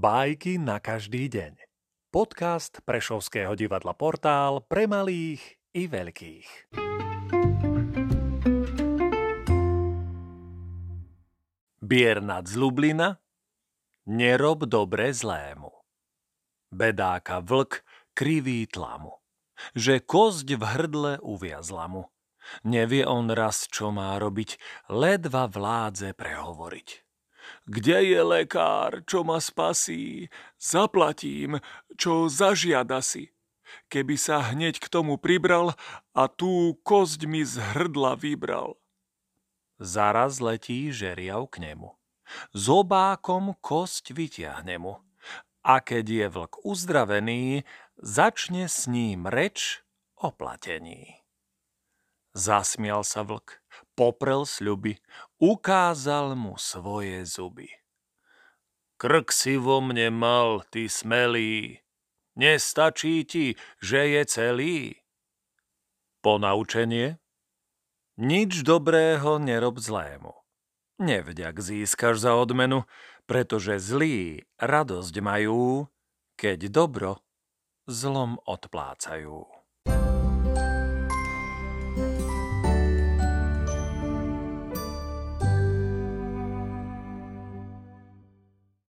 Bajky na každý deň. Podcast Prešovského divadla Portál pre malých i veľkých. Biernat z Lublina Nerob dobre zlému. Bedáka vlk kriví tlamu, že kosť v hrdle uviazla mu. Nevie on raz, čo má robiť, ledva vládze prehovoriť. Kde je lekár, čo ma spasí? Zaplatím, čo zažiada si. Keby sa hneď k tomu pribral a tú kosť mi z hrdla vybral. Zaraz letí žeriav k nemu. Zobákom kosť vyťahne mu. A keď je vlk uzdravený, začne s ním reč o platení. Zasmial sa vlk, poprel sľuby, ukázal mu svoje zuby. Krk si vo mne mal, ty smelý, nestačí ti, že je celý? Ponaučenie? Nič dobrého nerob zlému. Nevďak získaš za odmenu, pretože zlí radosť majú, keď dobro zlom odplácajú.